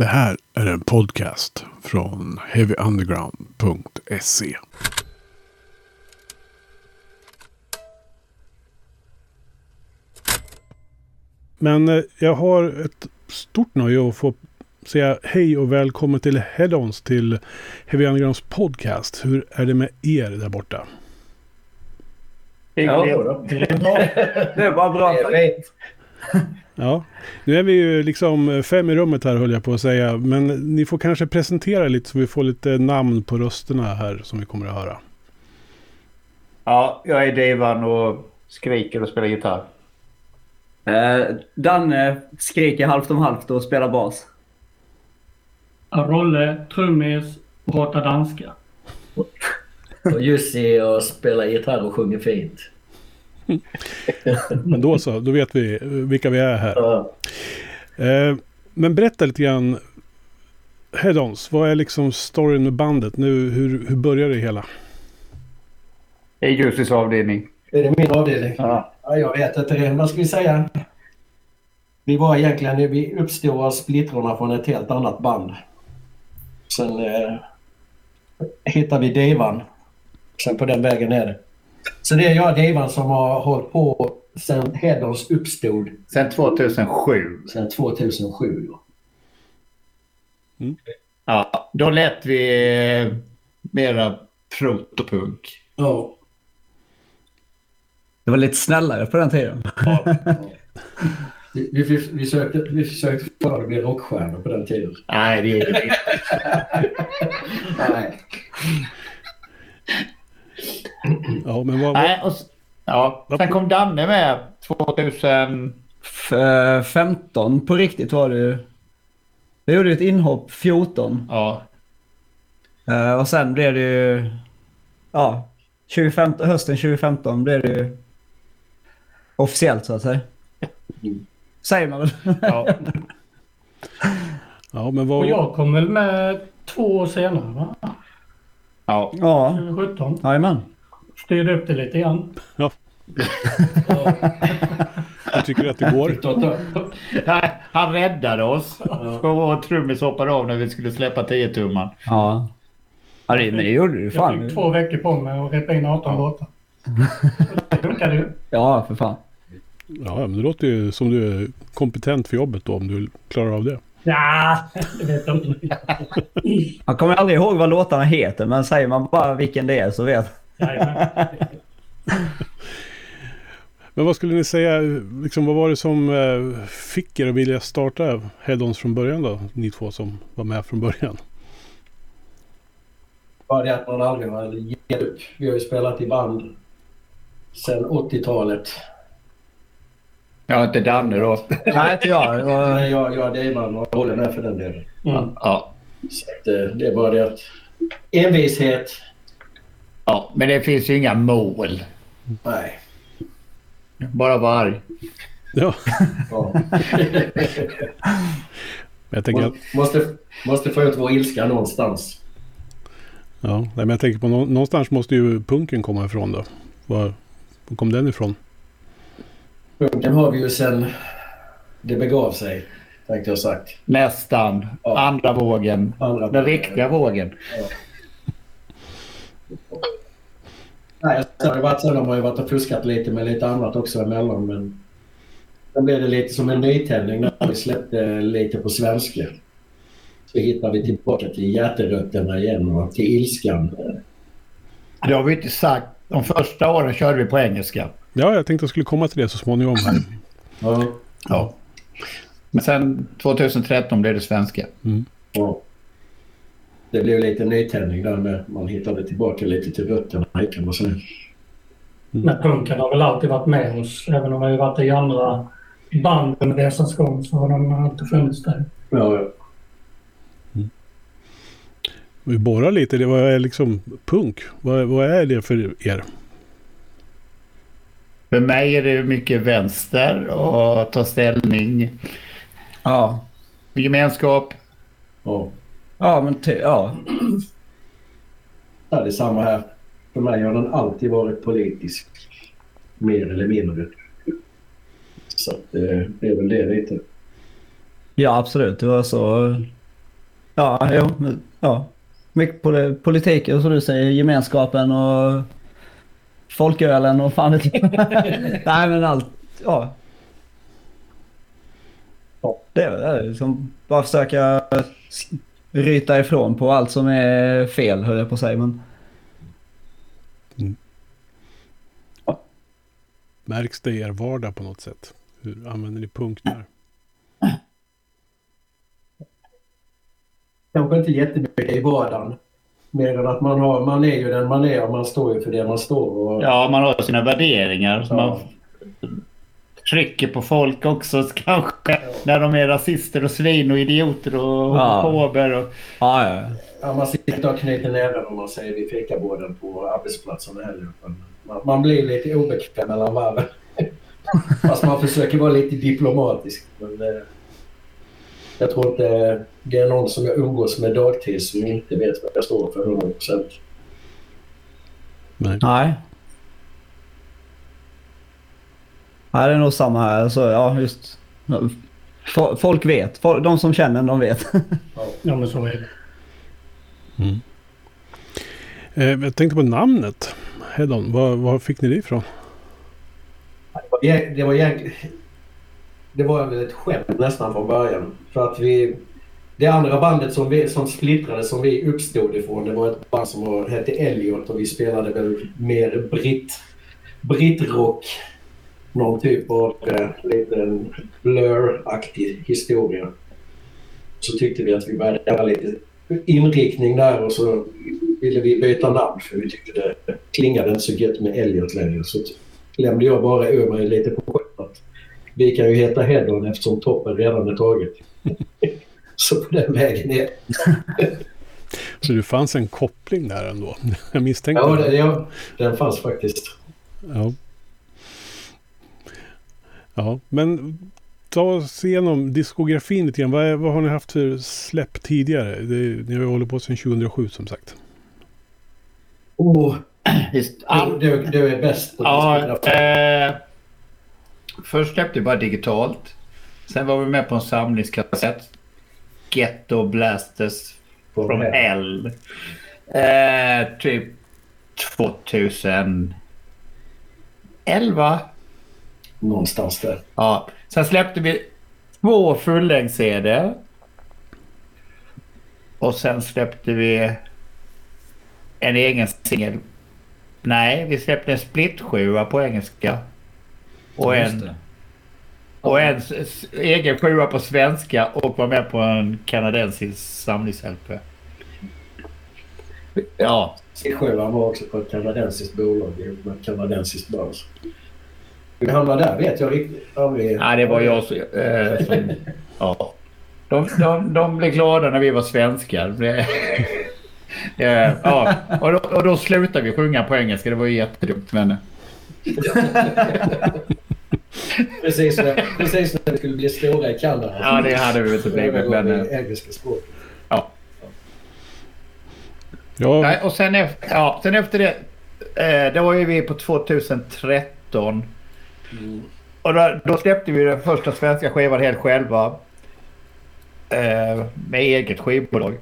Det här är en podcast från heavyunderground.se. Men eh, jag har ett stort nöje att få säga hej och välkommen till Head-Ons till Heavy Undergrounds podcast. Hur är det med er där borta? Ja, det är bara bra. Ja, nu är vi ju liksom fem i rummet här höll jag på att säga. Men ni får kanske presentera lite så vi får lite namn på rösterna här som vi kommer att höra. Ja, jag är Divan och skriker och spelar gitarr. Eh, Danne skriker halvt om halvt och spelar bas. Rolle, trummis, pratar danska. Och Jussi och spelar gitarr och sjunger fint. Men då så, då vet vi vilka vi är här. Eh, men berätta lite grann. Head-Ons, vad är liksom storyn med bandet? Nu, hur, hur börjar det hela? Det är Jussis avdelning. Är det min avdelning? Ja. Ja, jag vet inte det. Vad ska vi säga? Vi var egentligen, vi uppstod av splittrorna från ett helt annat band. Sen eh, hittade vi Divan. Sen på den vägen är det. Så det är jag och Divan som har hållit på sen Headons uppstod Sen 2007. sen 2007. Då. Ja, då lät vi eh, mera protopunk. Ja. Det var lite snällare på den tiden. Vi, vi, vi, vi, sökte, vi försökte få det att bli rockstjärnor på den tiden. Nej, det gjorde vi inte. Nej. Ja, men vad, Nej, och, ja. Sen kom Danne med 2000. F- eh, 15 på riktigt var det ju. Jag gjorde ett inhopp 14. Ja, Eh, och sen blev det ju... Ja, 2015, hösten 2015 blev det ju officiellt så att säga. Säger man väl? ja. ja, men Och vad, jag kom väl med två år senare va? ja. ja, 2017. jajamän. Styrde upp det lite grann. jag tycker att det går? Han räddade oss. Vår trummis hoppade av när vi skulle släppa 10 tumman. Ja. Ja, det, men det gjorde du Jag fan. fick två veckor på mig att repa in 18 låtar. Det funkade ju. Ja, för fan. Ja, men det låter ju som du är kompetent för jobbet då om du klarar av det. Ja, det vet jag inte. Man kommer aldrig ihåg vad låtarna heter, men säger man bara vilken det är så vet Jajamän. Men vad skulle ni säga, liksom, vad var det som eh, fick er att vilja starta Head-Ons från början då? Ni två som var med från början. Bara det att man aldrig har gett upp. Vi har ju spelat i band sedan 80-talet. Ja, inte Danne då. Nej, inte jag. Nej, jag, jag är Divan och håller med för den delen. Mm. Ja. Så att, eh, det är bara det att envishet. Ja, men det finns ju inga mål. Nej. Bara vara arg. Ja, Ja. jag tänker, att, måste, måste få ut vår ilska någonstans. ja, nej, men jag tänker på nå- någonstans måste ju punken komma ifrån då. Var, var kom den ifrån? Punken har vi ju sen det begav sig, tänkte jag sagt. Nästan. Ja. Andra vågen. Andra Den riktiga vågen. Nej, sen har det varit så. De har ju varit och fuskat lite med lite annat också emellan. Men sen blev det lite som en nytändning när vi släppte lite på svenska. Så hittade vi tillbaka till hjärterötterna igen och till ilskan. Det har vi inte sagt. De första åren körde vi på engelska. Ja, jag tänkte jag skulle komma till det så småningom. Här. Ja. Ja. Men sen 2013 blev det svenska. ja. Det blev lite nytändning där med man hittade tillbaka lite till rötterna kan man säga. Men punken har väl alltid varit med oss. Även om vi har varit i andra band under resans gång så har de alltid funnits där. Ja, ja. Vi borrar lite, det vad är liksom punk? Vad, vad är det för er? För mig är det mycket vänster och ta ställning. Ja. Gemenskap. ja. Ja, men ja. Ja, det är samma här. För mig har den alltid varit politisk. Mer eller mindre. Så att, eh, det är väl det lite. Ja, absolut. Det var så Ja, jo, men- ja. Mycket poli- politik och som du säger, gemenskapen och folkölen och fan vet. Nej men allt, ja. Det är väl det, liksom bara försöka ryta ifrån på allt som är fel höll jag på att säga. Men Märks det i er vardag på något sätt? Hur använder ni punkter? Kanske inte jättemycket i vardagen. Mer än att man, har, man är ju den man är och man står ju för det man står. Och, Ja, man har sina värderingar. Så Ja. man trycker på folk också kanske. När de är rasister och svin och idioter och Ja. homofober. Och... ja, ja. Ja, man sitter och knyter näven om man säger vid fikaborden på arbetsplatsen heller. Man, man blir lite obekväm mellan varven. Fast man försöker vara lite diplomatisk. Men, eh, jag tror inte det är någon som jag umgås med dagtid som inte vet vad jag står för 100 procent. Nej. Nej. Nej, det är nog samma här. Så, ja, just. Fo- Folk vet. De som känner, de vet. Ja, men så är det. Eh, jag tänkte på namnet. Hedon. Var, var fick ni det ifrån? Det var egentligen... Det var ett skämt nästan från början. För att vi... Det andra bandet som, vi, som splittrades, som vi uppstod ifrån, det var ett band som var, hette Elliot och vi spelade väl mer britt, brittrock. Någon typ av eh, liten blur-aktig historia. Så tyckte vi att vi började göra lite inriktning där och så ville vi byta namn för vi tyckte det klingade inte så gött med Elliot längre. Så klämde jag bara mig lite på skämtet. Vi kan ju heta Hedon eftersom toppen redan är taget. så på den vägen är Så det fanns en koppling där ändå. Jag misstänkte ja, det, ja, den fanns faktiskt. Ja. Ja, men ta oss igenom diskografin lite grann. Vad, vad har ni haft för släpp tidigare? Det, ni har ju hållit på sedan 2007 som sagt. Oh, Visst, du, du, du är bäst på Ja, eh, först släppte vi bara digitalt. Sen var vi med på en samlingskassett. Ghetto Blasters På från. L. Eh, typ 2011. Någonstans där. Ja. Sen släppte vi två fullängds-CD. Och sen släppte vi en egen singel. Nej, vi släppte en split-sjua på engelska. Och en, och en egen sjua på svenska och var med på en kanadensisk samlings-LP. Ja, Sjuan var också på ett kanadensiskt bolag ett kanadensiskt band. Hur vi hamnade där vet jag riktigt. Ja, vi, ja det var jag som... Eh, som ja. De, de, de blev glada när vi var svenskar. Ja, och då, och då slutade vi sjunga på engelska. Det var ju jättedumt. Men Precis när, precis när vi skulle bli stora i Kanada. ja, det hade vi inte blivit. Men, engelska språket. Ja, nej, och sen efter, ja, sen efter det. Eh, det var ju vi på 2013. Och då, då släppte vi den första svenska skivan helt själva. Eh, med eget skivbolag.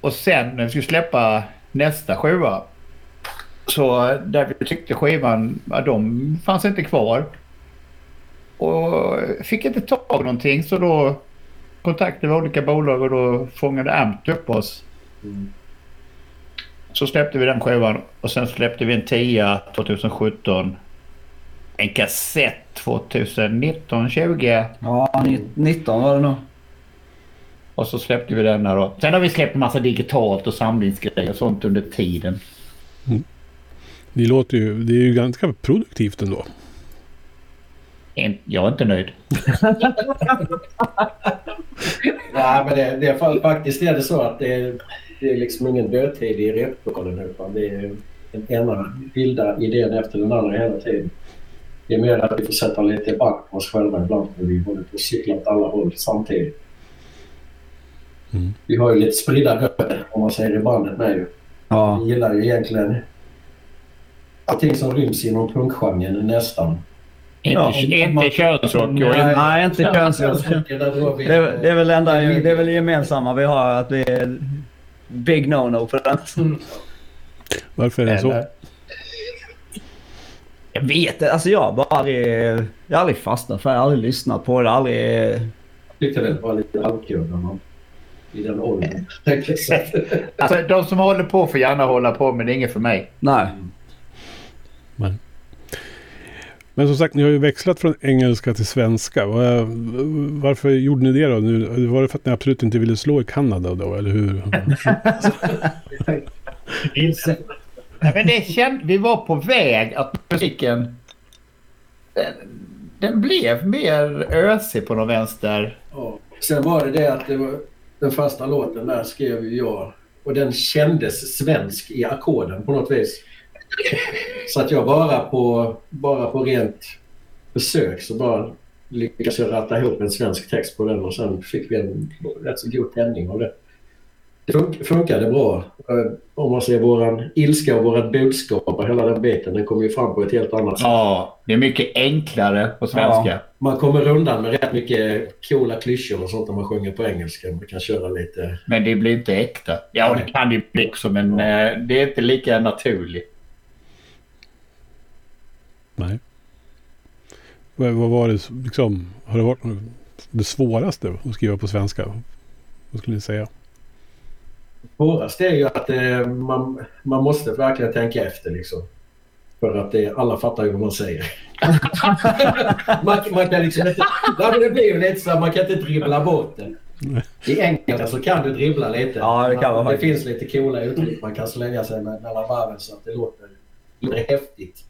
Och sen när vi skulle släppa nästa skiva. Så där vi tyckte skivan, ja, de fanns inte kvar. Och fick inte tag i någonting så då kontaktade vi olika bolag och då fångade Amt upp oss. Så släppte vi den skivan och sen släppte vi en 10 2017. En kassett 2019, 20 Ja, ni- 19 var det nog. och så släppte vi den här då. Sen har vi släppt en massa digitalt och samlingsgrejer och sånt under tiden. det låter ju... Det är ju ganska produktivt ändå. En- Jag är inte nöjd. Nej, men det, det är fa- faktiskt är det så att det är, det är liksom ingen dödtid i replokalen utan det är den ena vilda idén efter den andra hela tiden. Det är mer att vi får sätta lite back på oss själva ibland för vi håller på att cykla åt alla håll samtidigt. Mm. Vi har ju lite spridda rötter om man säger i bandet med ju. Ja. Vi gillar ju egentligen allting som ryms inom punkgenren nästan. Inte, Ja. inte könsrock. Nej, nej, inte könsrock. Det, är- det är väl enda, det är väl gemensamma vi har att vi är big no-no på den. Varför är det så? Jag vet inte. Alltså jag har bara aldrig, jag har aldrig fastnat för det. Jag har aldrig lyssnat på det. Aldrig... tyckte väl var lite halvkul när man i den åldern. jag. Alltså, de som håller på får gärna hålla på, men det är inget för mig. Nej. Men som sagt, ni har ju växlat från engelska till svenska. Var- Varför gjorde ni det då? Nu, var det för att ni absolut inte ville slå i Kanada då, eller hur? Nej, men det känd, vi var på väg att musiken... Den, den blev mer ösig på någon vänster. Ja. Sen var det det att det var, den första låten där skrev ju jag och den kändes svensk i ackorden på något vis. Så att jag bara på, bara på rent besök så bara lyckades jag ratta ihop en svensk text på den och sen fick vi en rätt så god tändning av det. Det fun- funkade bra. Eh, Om man ser våran ilska och vårat budskap och hela den biten, den kom ju fram på ett helt annat sätt. Ja, det är mycket enklare på svenska. Ja. Man kommer undan med rätt mycket coola klyschor och sånt när man sjunger på engelska. Man kan köra lite... Men det blir inte äkta. Ja, det kan det ju bli också, men eh, det är inte lika naturligt. Nej. Vad, vad var det liksom? Har det varit det svåraste att skriva på svenska? Vad skulle ni säga? Svårast är ju att eh, man, man måste verkligen tänka efter liksom. För att det, alla fattar ju vad man säger. man, man kan liksom inte... Ja, men det blir lite så att man kan inte dribbla bort det. I engelska så kan du dribbla lite. Ja, det kan man Det finns lite coola uttryck man kan slänga sig med mellan varven så att det låter lite häftigt.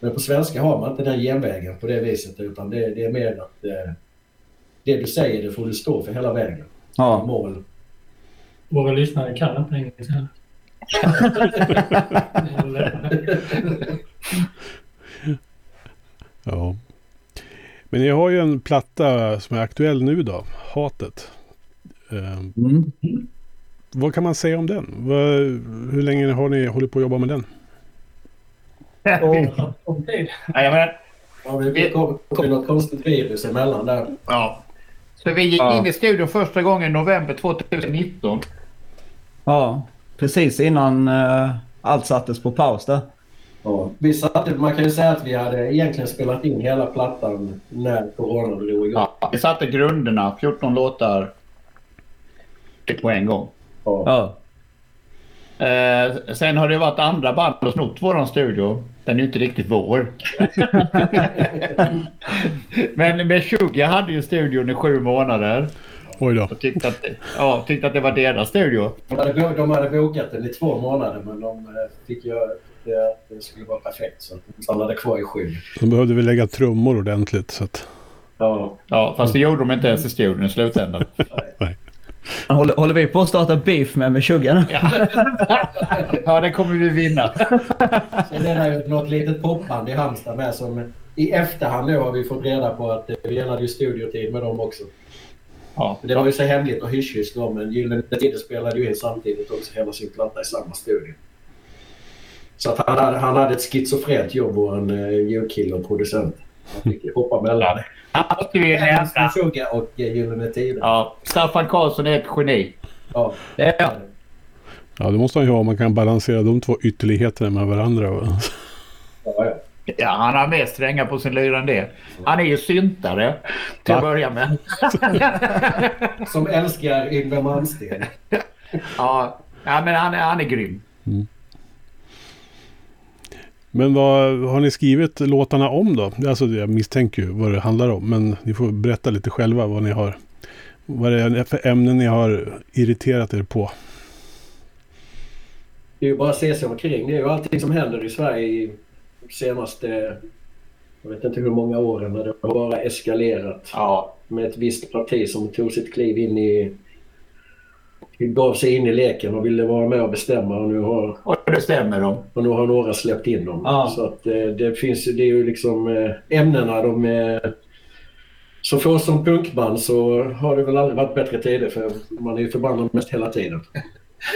Men på svenska har man inte den genvägen på det viset utan det, det är mer att eh, det du säger det får du stå för hela vägen. Ja. Mål. Våra lyssnare kan inte engelska. Ja. Men ni har ju en platta som är aktuell nu då. Hatet. Eh, Mm. vad kan man säga om den? Vad, hur länge har ni hållit på att jobba med den? Om det. Nej, jag menar, Ja, det kom, kom något konstigt virus emellan där. ja. Så vi gick Ja. in i studion första gången i november 2019. Ja, precis innan eh, allt sattes på paus där. Ja. Vi satte, man kan ju säga att vi hade egentligen spelat in hela plattan när corona drog igång. Ja, vi satte grunderna, 14 låtar på en gång. Ja. Ja. Eh, sen har det varit andra band och snott våran studio. Den är ju inte riktigt vår. Men med Sugar hade ju studion i sju månader Oj då. och tyckte att, ja, tyckte att det var deras studio. De, hade, de hade bokat den i två månader men de eh, fick göra det att det skulle vara perfekt så att de stannade kvar i sju. De behövde väl lägga trummor ordentligt. Så att, Ja. Ja, fast det gjorde de inte ens i studion i slutändan. Håller, håller vi på att starta beef med med Sugar nu? Ja, det kommer vi vinna. Sen är det ju något litet popband i Halmstad med som i efterhand nu har vi fått reda på att vi hade ju studiotid med dem också. Ja, Det var ju så hemligt och hysch-hysch då men Gyllene Tider spelade ju in samtidigt också hela sin platta i samma studio. Så att han, hade, han hade ett schizofrent jobb, vår uh, ljudkille och producent. Han fick hoppa mellan Han vi nämna. Sugar och uh, Gyllene Tider. Ja, Staffan Karlsson är ett geni. Ja. Det är ja, det måste han ju ha om man kan balansera de två ytterligheterna med varandra. Ja, ja. Ja, han har mer strängar på sin lyra än det. Han är ju syntare till att börja med. Som älskar Yngwie Malmsteen. Ja, ja men han är, han är grym. Men vad har ni skrivit låtarna om då? Alltså jag misstänker ju vad det handlar om. Men ni får berätta lite själva vad ni har. Vad det är för ämnen ni har irriterat er på. Det är ju bara att se sig omkring. Det är ju allting som händer i Sverige senaste, jag vet inte hur många åren, när det har bara eskalerat. Ja, Med ett visst parti som tog sitt kliv in i, gav sig in i leken och ville vara med och bestämma och nu har, och det stämmer de. och nu har några släppt in dem. Ja. Så att eh, det finns ju- det är ju liksom eh, ämnena de är så för oss som punkband så har det väl aldrig varit bättre tider för man är ju förbannad mest hela tiden.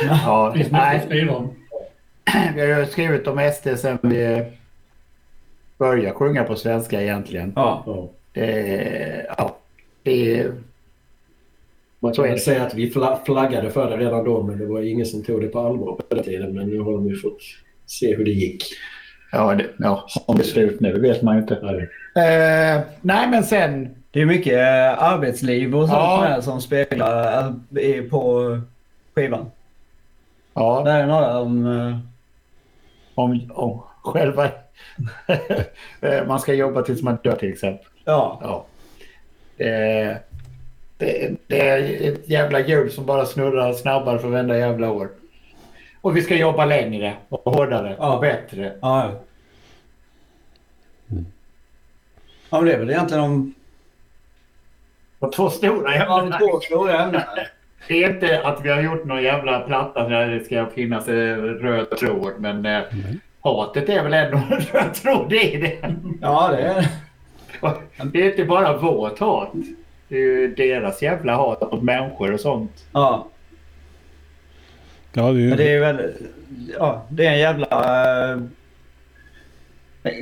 Ja, Det finns mycket att nej, skriva om. vi har skrivit om SD sen vi... börja sjunga på svenska egentligen. Ja. Ja. Det, ja, det, Man kan väl säga att vi fla- flaggade för det redan då men det var ingen som tog det på allvar på den tiden. Men nu har de ju fått se hur det gick. ja, det, ja, om det är slut nu vet man ju inte. Nej. Eh, nej, men sen... Det är mycket eh, arbetsliv och sånt Ja. som speglar eh, i- på skivan. Ja, Det är några om... eh, om, om själva... Eh, man ska jobba tills man dör till exempel. Ja. Ja. Det, det, det är ett jävla hjul som bara snurrar snabbare för varenda jävla år. Och vi ska jobba längre och hårdare Ja. och bättre. Ja. Ja, men det är väl egentligen de, Och två stora ja, jävla... de två stora ämnena. Det är inte att vi har gjort någon jävla platta där det ska finnas en röd tråd, men eh, hatet är väl ändå en röd tråd i det. Ja, det är Det är inte bara vårt hat. Det är ju deras jävla hat mot människor och sånt. Ja, Ja, det är ju... men det är väl... Ja, det är en jävla... Uh,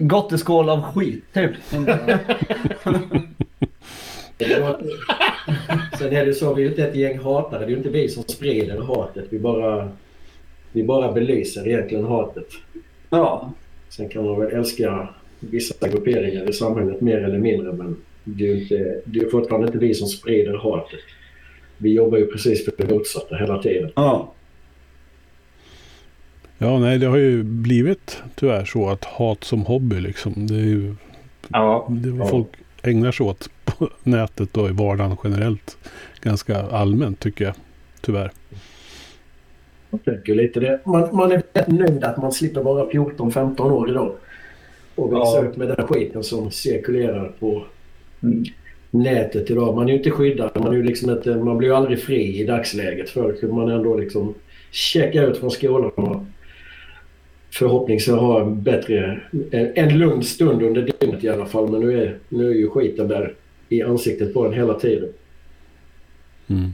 gotteskål av skit, typ. Det Sen är det så, vi är ju inte ett gäng hatare. Det är ju inte vi som sprider hatet. Vi bara, vi bara belyser egentligen hatet. Ja. Sen kan man väl älska vissa grupperingar i samhället mer eller mindre men det är inte, det är fortfarande inte vi som sprider hatet. Vi jobbar ju precis för det motsatta hela tiden. Ja. Ja, nej, det har ju blivit tyvärr så att hat som hobby liksom. Det är ju Ja. det är vad Ja. folk ägnar sig åt på nätet och i vardagen generellt. Ganska allmänt tycker jag. Tyvärr. Jag tycker lite det. Man, man är väldigt nöjd att man slipper vara 14-15 år idag. Och växa Ja. upp med den skiten som cirkulerar på Mm. nätet idag. Man är ju inte skyddad. Man, är ju liksom inte, man blir ju aldrig fri i dagsläget. Förr kunde man ändå liksom checka ut från skolan och förhoppningsvis ha en bättre, en, en lugn stund under dygnet i alla fall. Men nu är, nu är ju skiten där i ansiktet på en hela tiden. Mm.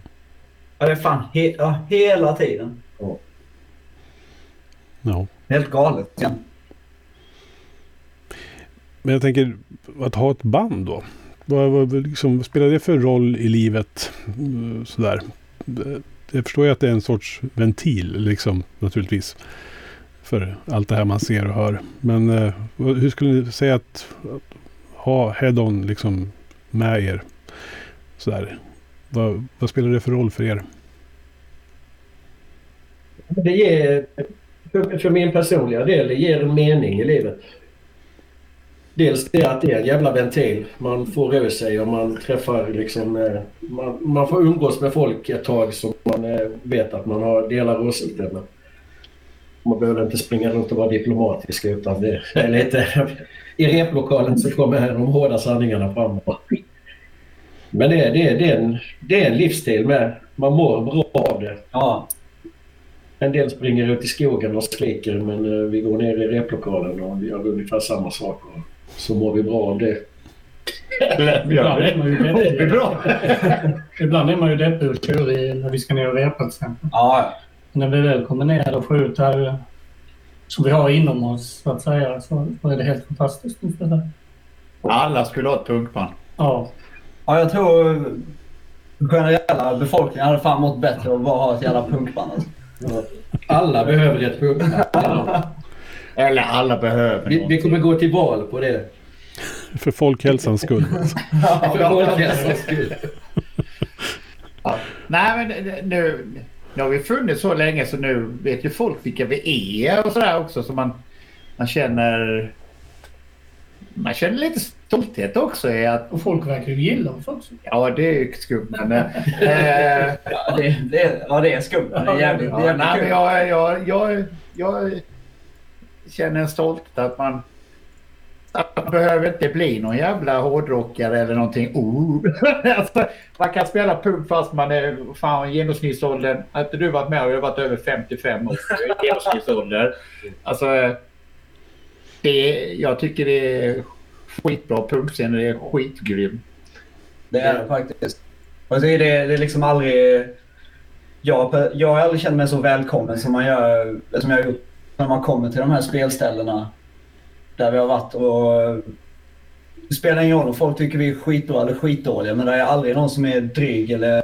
Ja, det är fan he ja, hela tiden. Ja. Helt galet. Ja. Men jag tänker att ha ett band då. Vad, vad, liksom, vad spelar det för roll i livet? Mm, Sådär. Jag förstår ju att det är en sorts ventil liksom naturligtvis. För allt det här man ser och hör. Men eh, hur skulle ni säga att, att ha Head-On liksom med er? Sådär. Vad, vad spelar det för roll för er? Det ger, för, för min personliga del, det ger en mening i livet. Dels det att det är en jävla ventil. Man får ur sig och man träffar liksom... Eh, man, man får umgås med folk ett tag som man eh, vet att man har delar åsikter med. Man behöver inte springa runt och vara diplomatisk utan det är lite... I replokalen så kommer de hårda sanningarna fram. Men det, är- det, det, är en, det är en livsstil med. Man mår bra av det. Ja. En del springer ut i skogen och skriker men eh, vi går ner i replokalen och vi gör ungefär samma sak. Och så mår vi bra av det. Eller, Ibland är man ju deppig. bra. Ibland är man ju deppig och tjurig när vi ska ner och repa till exempel. Ja, När vi väl kommer ner och får ut det här som vi har inom oss så att säga så, är det helt fantastiskt. Alla skulle ha ett punkband. Ja. ja jag tror eh, generella befolkningen hade fan mått bättre att bara ha ett jävla punkband. Alltså. Alla behöver ett punkt. Eller alla behöver Vi, vi kommer gå till val på det. För folkhälsans skull. För folkhälsans skull. Ja. Nej, men nu, nu har vi funnits så länge så nu vet ju folk vilka vi är och sådär också. Så man, man känner... Man känner lite stolthet också i att... Och folk verkar ju gilla oss också. Ja, det är ju skumt men... eh, Ja, det, det, ja, det är skumt. men Det är jävligt, ja, jävligt kul. jag, jag, jag, jag känner en stolthet att man... Man behöver inte bli någon jävla hårdrockare eller någonting. Oh. alltså, man kan spela punk fast man är fan genomsnittsåldern. Har inte du varit med och jag har varit över 55 år genomsnittsålder. Alltså, det, jag tycker det är skitbra punkscen. Det är skitgrym. Det är det faktiskt. Och det, är- det är liksom aldrig... Jag, jag har aldrig känt mig så välkommen som, man gör, som jag har gjort när man kommer till de här spelställena. där vi har varit och det spelar ingen roll om folk tycker vi är skitbra eller skitdåliga men det är aldrig någon som är dryg eller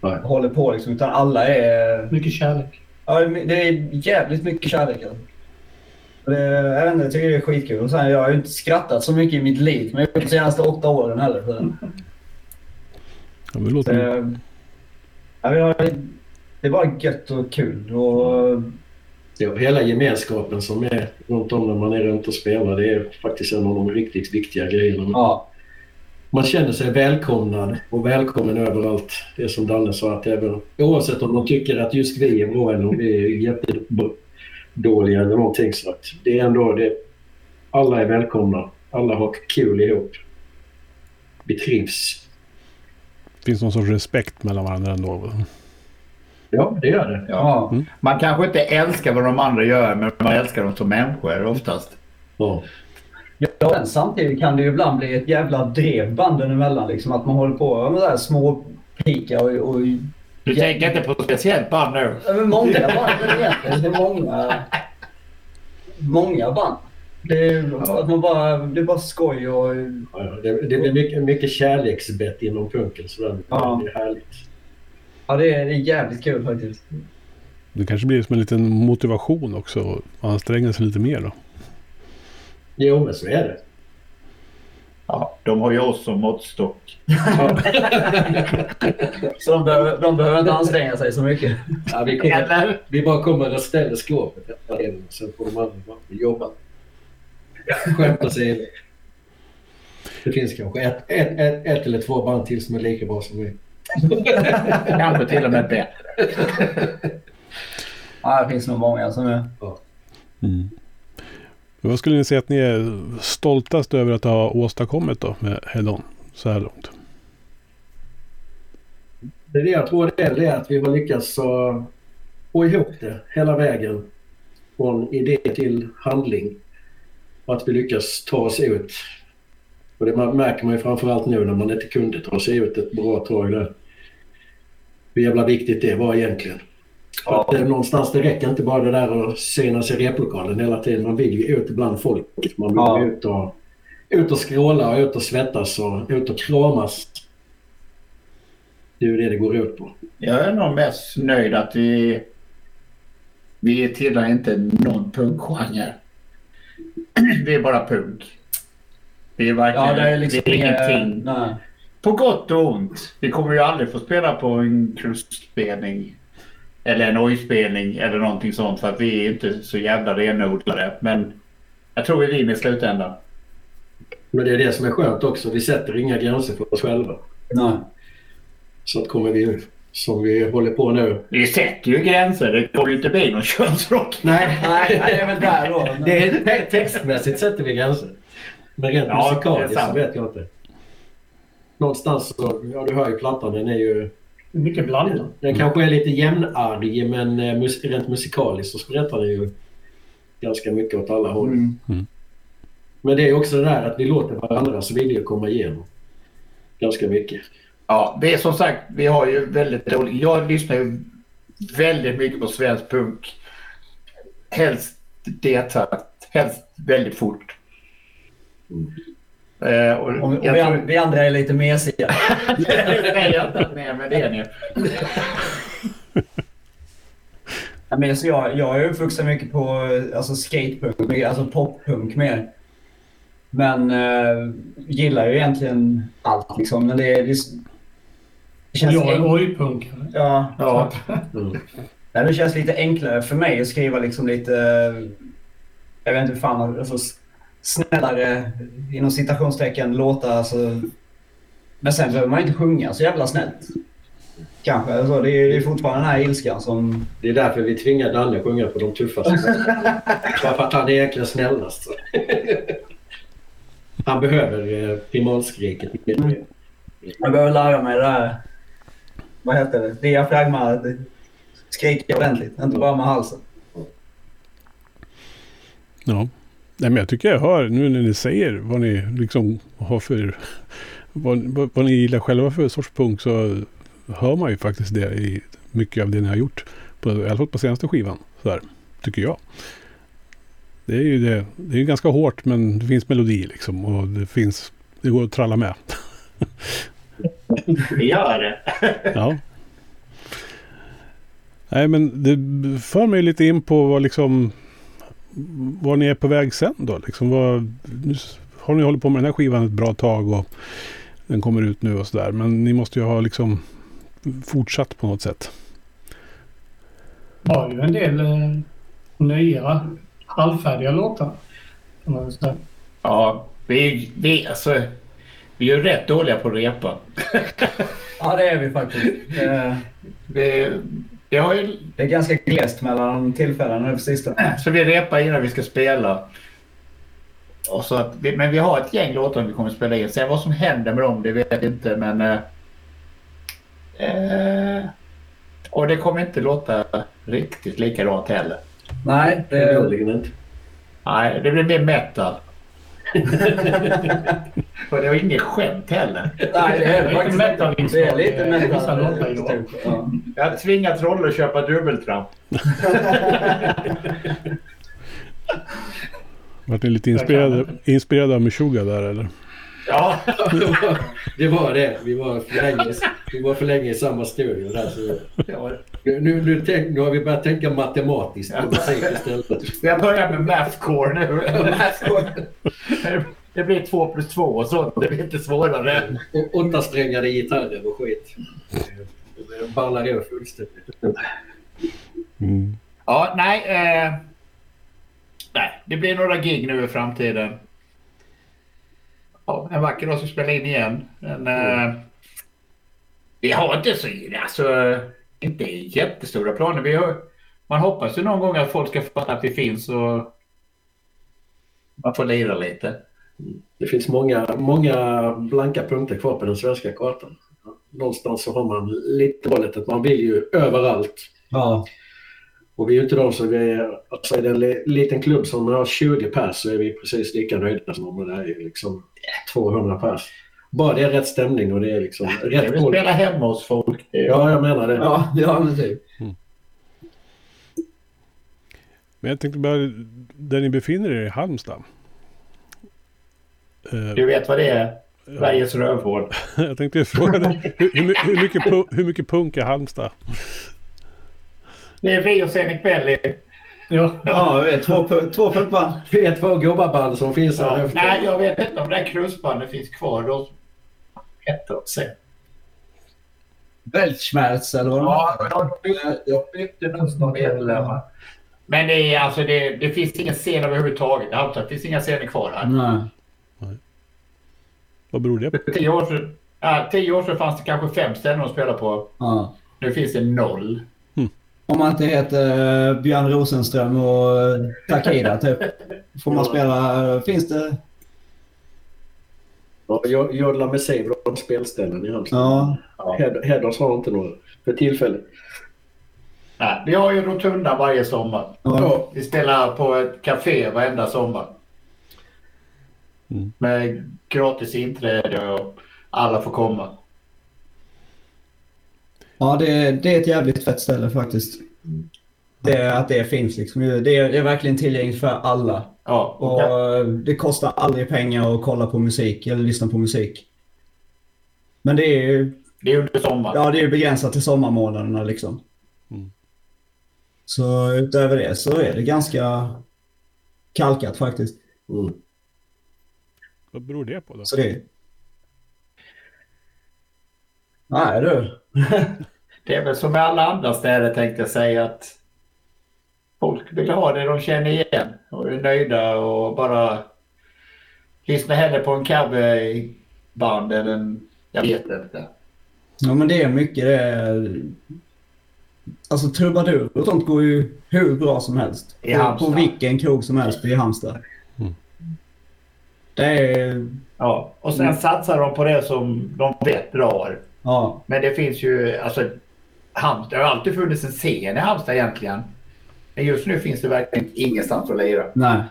Nej. håller på liksom utan alla är... Mycket kärlek. Ja, det är jävligt mycket kärlek. Alltså. Det, jag, vet inte, jag tycker det är skitkul. Och sen, jag har ju inte skrattat så mycket i mitt liv men de senaste åtta åren heller. Så, Ja, det låter... eh, ja, vi har, det är bara gött och kul. Och, Ja, hela gemenskapen som är runt om när man är runt och spelar, det är faktiskt en av de riktigt viktiga grejerna. ja, Man känner sig välkomnad och välkommen överallt. Det är som Danne sa, att även, oavsett om de tycker att just vi är bra eller om vi är jättedåliga eller någonting. Så att det är ändå det. Alla är välkomna. Alla har kul ihop. Vi trivs. finns någon sorts respekt mellan varandra ändå. Ja, det gör det. Ja. Mm. Man kanske inte älskar vad de andra gör, men man älskar dem som människor oftast. Ja. Ja, men samtidigt kan det ju ibland bli ett jävla drev banden emellan. Liksom, att man håller på med där små pika och... och Du tänker inte på speciellt band nu? Ja, men många band egentligen. Det är många, många band. Det är, att man bara, det är bara skoj och... Ja, det, det blir mycket, mycket kärleksbett inom punken. Så det, Ja. det är härligt. Ja, det är, det är jävligt kul faktiskt. Det kanske blir som en liten motivation också. att anstränga sig lite mer då. Jo, men så är det. Ja, de har ju oss som måttstock. Så de behöver, de behöver inte anstränga sig så mycket. Ja, vi, kommer, vi bara kommer och ställer skåpet. Sen får de andra jobba. Skämt åsido. Det finns kanske ett, ett, ett, ett eller två band till som är lika bra som vi. Kanske till och med bättre. Ja, det finns nog många som är... Mm. Vad skulle ni säga att ni är stoltast över att ha åstadkommit då med Hedon så här långt? Det är det jag tror det är, det är att vi har lyckats eh, få ihop det hela vägen. Från idé till handling. Och att vi lyckas ta oss ut. Och det märker man ju framförallt nu när man inte kunde ta sig ut ett bra tag där. Hur jävla viktigt det var egentligen. För att, eh, någonstans det räcker inte bara det där att synas i replokalen hela tiden. Man vill ju ut bland folk. Man vill Ja. ut, och, ut och skråla och ut och svettas och ut och kramas. Det är ju det det går ut på. Jag är nog mest nöjd att vi... Vi tillhör inte någon punkgenre. Vi är bara punk. Vi är verkligen Ja, det är liksom vi är ingenting. Nej. På gott och ont. Vi kommer ju aldrig få spela på en krustspelning. Eller en ojspelning eller någonting sånt för att vi är inte så jävla renodlade. Men jag tror vi vinner i slutändan. Men det är det som är skönt också. Vi sätter inga gränser för oss själva. Nej. Så att kommer vi, som vi håller på nu. Vi sätter ju gränser. Det kommer ju inte bli någon könsrock. Nej, Nej, det är väl där då. Det är, te- textmässigt sätter vi gränser. Men rent Ja, musikaliskt så vet jag inte. Någonstans så, ja du hör ju plattan, den är ju... Mycket blandat. Den kanske är lite jämnarg men eh, mus, rent musikaliskt så spretar den ju ganska mycket åt alla håll. Mm. Men det är också det där att vi låter varandras vilja komma igenom. Ganska mycket. Ja, det är som sagt, vi har ju väldigt dåligt. Jag lyssnar ju väldigt mycket på svensk punk. Helst D-takt. Helst väldigt fort. Eh, och Och, vi, tror- an- vi andra är lite mesiga. Nej, jag har inte med det nu. Ja, men så jag, jag är uppvuxen mycket på alltså skatepunk, alltså poppunk mer. Men eh, gillar ju egentligen allt liksom. Men det, det, det känns, jag är enk- ojpunkare. ja, Ja. Mm. det känns lite enklare för mig att skriva liksom lite... Jag vet inte hur fan, alltså, snällare inom citationstecken låtar. Alltså. Men sen behöver man inte sjunga så jävla snällt. Kanske. Alltså, det, är, det är fortfarande den här ilskan som... Det är därför vi tvingar Danne att sjunga på de tuffaste. Därför att han är egentligen snällast. Han behöver eh, primalskriket. Jag behöver lära mig det där. Vad heter det? Diafragma. Skrika ordentligt, inte bara med halsen. Ja. Nej, men jag tycker jag hör nu när ni säger vad ni liksom har för... Vad, vad, vad ni gillar själva för sorts punk så hör man ju faktiskt det i mycket av det ni har gjort. På, I alla fall på senaste skivan. Så här, tycker jag. Det är ju det. Det är ganska hårt men det finns melodi liksom. Och det finns... Det går att tralla med. Vi gör det. Ja. Nej men det för mig lite in på vad liksom... Var ni är på väg sen då? Liksom vad, nu har ni hållit på med den här skivan ett bra tag och den kommer ut nu och sådär. Men ni måste ju ha liksom fortsatt på något sätt. har ju en del eh, nya halvfärdiga låtar. Ja, vi, vi, alltså, vi är ju rätt dåliga på att repa. Ja, det är vi faktiskt. Eh, Vi, vi har ju, Det är ganska glest mellan tillfällena nu på sistone. så vi repar innan vi ska spela. Och så att, vi- men vi har ett gäng låtar vi kommer att spela in. Sen vad som händer med dem, det vet jag inte. Men, eh, eh, och det kommer inte låta riktigt likadant heller. Nej, det är... Förmodligen inte. Nej, det blir mer metal. Och det var inget skämt heller. Nej, det är det Lite faktiskt metal. Det är lite metal. Ja. Jag har tvingat Rolle att köpa dubbeltramp. Vart ni lite inspirerade, inspirerade av Meshuggah där eller? Ja, det var det. Vi var för länge, vi var för länge i samma studio där. Så. Nu, nu, tänk, nu har vi börjat tänka matematiskt på musik istället. jag börjar med mathcore nu. Det blir två plus två och så. Det blir inte svårare. Och åttasträngade gitarrer och skit. Det ballar ur fullständigt. Mm. Ja, nej. Eh, nej, det blir några gig nu i framtiden. Ja, en vacker dag så spelar in igen. Men, eh, vi har inte så, alltså, inte jättestora planer. Vi har, man hoppas ju någon gång att folk ska fatta att vi finns och man får lira lite. Det finns många, många blanka punkter kvar på den svenska kartan. Någonstans så har man lite målet att man vill ju överallt. Ja. Och vi är ju inte de som vi är, alltså i en li- liten klubb som har 20 pers så är vi precis lika nöjda som om det är liksom 200 pers. Bara det är rätt stämning och det är liksom Jag rätt folk. spela hemma hos folk. Det Ja, jag menar det. Ja, ja men typ. Men jag tänkte bara, där ni befinner er i Halmstad. Eh, Du vet vad det är? Sveriges rövhål. jag tänkte fråga dig, hur, hur, my- hur, mycket, hur mycket punk är Halmstad? Det är vi och Zenit Belly. Ja. Ja. Två, två punkband. Vi är två gubbaband som finns här Ja, nej, jag vet inte om det där krusbandet finns kvar. De hette de sen. Weltschmerz eller vad de Ja, jag bytte nästan medlemmar. Men det, är, alltså, det, det finns ingen scen överhuvudtaget. Det finns inga scener kvar här. Nej. Vad beror det på? För tio år sedan, ja, tio år sedan fanns det kanske fem ställen att spela på. Ja. Nu finns det noll. Om man inte heter eh, Björn Rosenström och eh, Takida typ. Får man spela... eh, Finns det... Ja, jag- Jodla med Save de spelställen i Halmstad. Ja. Hed- Hedders har inte några för tillfället. Nej, vi har ju Rotunda varje sommar. ja. Vi spelar på ett café varenda sommar. Mm. Med gratis inträde och alla får komma. Ja, det, det är ett jävligt fett ställe faktiskt. Det, att det finns liksom. Det är, det är verkligen tillgängligt för alla. Ja, och Och det kostar aldrig pengar att kolla på musik eller lyssna på musik. Men det är ju det är under sommaren. ja, det är ju begränsat till sommarmånaderna liksom. Mm. Så utöver det så är det ganska kalkat faktiskt. Mm. Vad beror det på då? Så det... Nej du. Det är väl som med alla andra städer tänkte jag säga att folk vill ha det de känner igen och är nöjda och bara lyssnar hellre på en coverband än en... Jag vet inte. Ja men det är mycket det. Alltså trubadur och sånt går ju hur bra som helst. I På, på vilken krog som helst i Halmstad. Mm. Det är... Ja, och sen satsar de på det som de vet drar. Ja. Men det finns ju, alltså Halmstad, det har alltid funnits en scen i Halmstad egentligen. Men just nu finns det verkligen ingenstans att lira. Nej.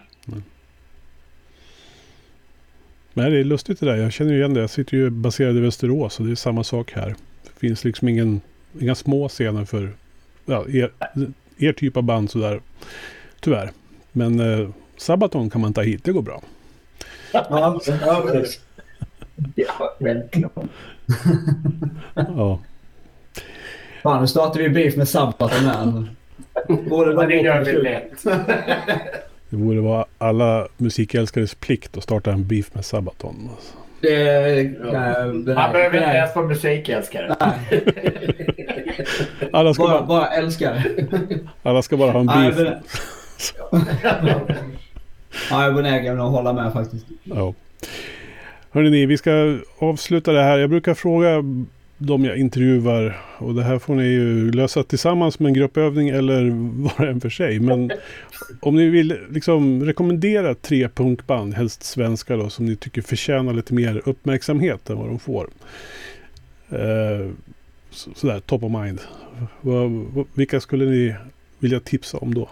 Men det är lustigt det där. Jag känner ju igen det. Jag sitter ju baserad i Västerås och det är samma sak här. Det finns liksom ingen, inga små scener för ja, er, er typ av band sådär. Tyvärr. Men eh, Sabaton kan man ta hit, det går bra. Ja, ja, precis. Ja, självklart. Ja. Fan, nu startar vi beef med Sabaton här. Borde Men det gör vi vara lätt. Det borde vara alla musikälskares plikt att starta en beef med Sabaton. Det kan jag Man behöver inte nej. ens vara musikälskare. Alla ska, Bara, bara, bara älskar. alla ska bara ha en Nej, beef. men- Ja, jag är benägen att hålla med faktiskt. Ja. Hörrni, ni, vi ska avsluta det här. Jag brukar fråga de jag intervjuar och det här får ni ju lösa tillsammans med en gruppövning eller var och en för sig. Men om ni vill liksom rekommendera tre punkband, helst svenska då, som ni tycker förtjänar lite mer uppmärksamhet än vad de får. Eh, så, sådär, top of mind. Va, va, vilka skulle ni vilja tipsa om då?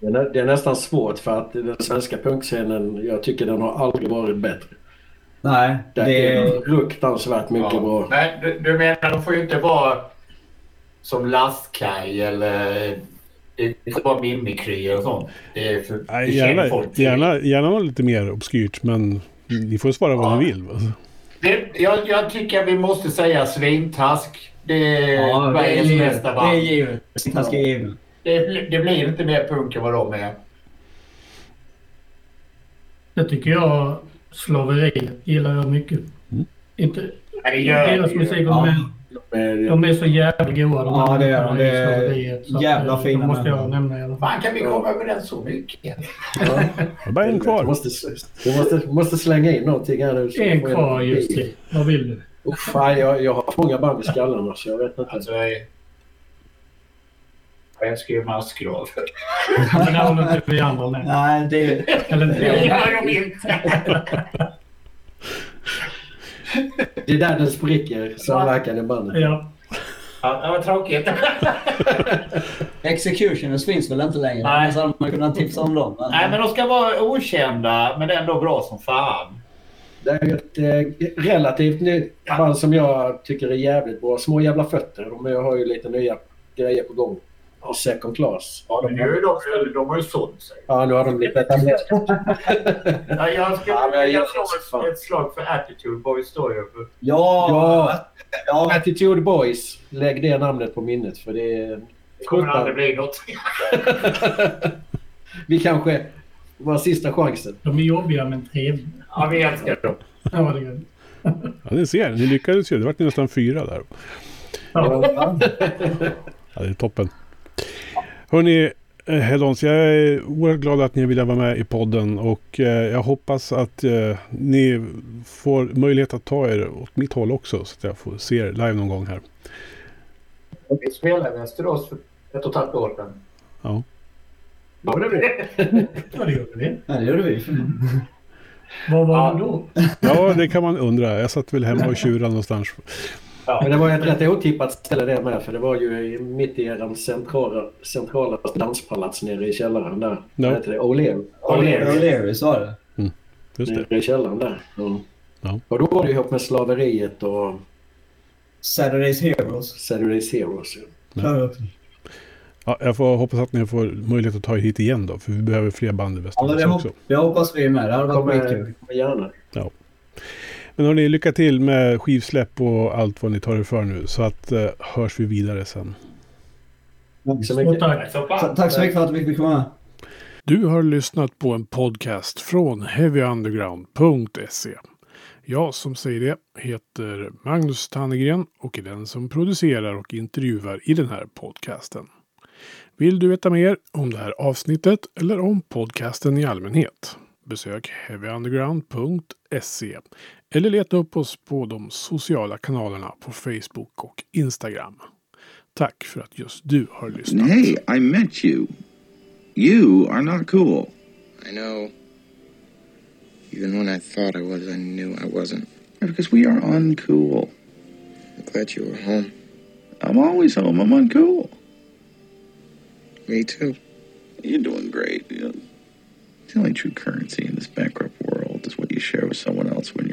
Det är, nä- det är nästan svårt för att den svenska punkscenen, jag tycker den har aldrig varit bättre. Nej, Det det är är... fruktansvärt mycket Ja. bra. Men du, du menar de får ju inte vara som lastkaj eller det får vara mimikry och sånt. Det är för, Nej, det gärna, folk gärna, gärna något lite mer obskyrt men ni får svara vad Ja. ni vill. va? Det, jag, jag tycker vi måste säga Svintask. Det är Ja, det är Sveriges bästa Det band. är givet. Ska givet. Det, det blir inte mer punk än vad de är. Det tycker jag, slaveriet, gillar jag mycket. Mm. Inte Nej, det gör deras musik, de, Ja. är, Men, de är så jävla goda. De Ja, här det är de. Det är att, jävla eh, fina De måste jag nämna i alla fall. Fan kan vi komma överens så mycket? ja, Det är bara en Du kvar. måste, du måste, måste slänga in någonting här nu. En kvar just det. Vad vill du? Fan, jag, jag har många band i skallen så jag vet inte. Alltså, jag, jag ju Massgrav. Men det håller inte vi andra med. Nej, det är... Eller inte Det gör de inte. Det är där den spricker, samverkan i bandet. Ja. Ja, det var tråkigt. Executioners finns väl inte längre? Nej. Annars hade man kunnat tipsa om dem. Men... Nej, men de ska vara okända, men ändå bra som fan. Det är ett eh, relativt nytt band som jag tycker är jävligt bra. Små jävla fötter. De har ju lite nya grejer på gång. Och second class. Ja, men nu är de, de har ju sålt sig. Ja, nu har de blivit etablerade. Ja, jag skulle Ja, men jag- vilja slå ett, ett slag för Attitude Boys då ju. Ja! Ja. ja. Attitude Boys. Lägg det namnet på minnet för det är... Det kommer aldrig bli något. Vi kanske... Var sista chansen. De är jobbiga men trevliga. Ja, vi älskar dem. Ja, det gör. Ja, ni ser, ni lyckades ju. Det vart nästan fyra där. Ja. Ja, det är toppen. Hörni, eh, Hedons, jag är oerhört glad att ni vill vara med i podden och eh, jag hoppas att eh, ni får möjlighet att ta er åt mitt håll också så att jag får se er live någon gång här. Vi spelade i Västerås för ett och ett halvt år sedan. Ja. Ja, det ja, det gjorde vi. Ja, det gjorde vi. Vad var Ja. det då? ja, det kan man undra. Jag satt väl hemma och tjurade någonstans. Men det var ett rätt otippat ställe det med för det var ju i- mitt i er centrala, centrala danspalats nere i källaren där. Ja. Vad heter det? O'Leary. O'Leary. O'Learys var det. Just det. Nere i källaren där. Ja. Ja. Och då var det ihop med slaveriet och Saturdays Heroes. Saturday's Heroes. ja. Ja, Ja, jag får hoppas att ni får möjlighet att ta er hit igen då. För vi behöver fler band i Västerås det, också. det hoppas vi med. Det hade varit Kommer, skitkul. gärna. Men hörni, lycka till med skivsläpp och allt vad ni tar er för nu. Så att eh, hörs vi vidare sen. Tack så mycket. tack. Tack så mycket för att vi fick komma. Du har lyssnat på en podcast från heavyunderground.se. Jag som säger det heter Magnus Tannegren och är den som producerar och intervjuar i den här podcasten. Vill du veta mer om det här avsnittet eller om podcasten i allmänhet? Besök heavyunderground.se eller leta upp oss på de sociala kanalerna på Facebook och Instagram. Tack för att just du har lyssnat. Hey, I met you. You are not cool. I know. Even when I thought I was, I knew I wasn't. Because we are uncool. I'm glad you were home. I'm always home. I'm uncool. Me too. You're doing great. You the only true currency in this bankrupt world is what you share with someone else when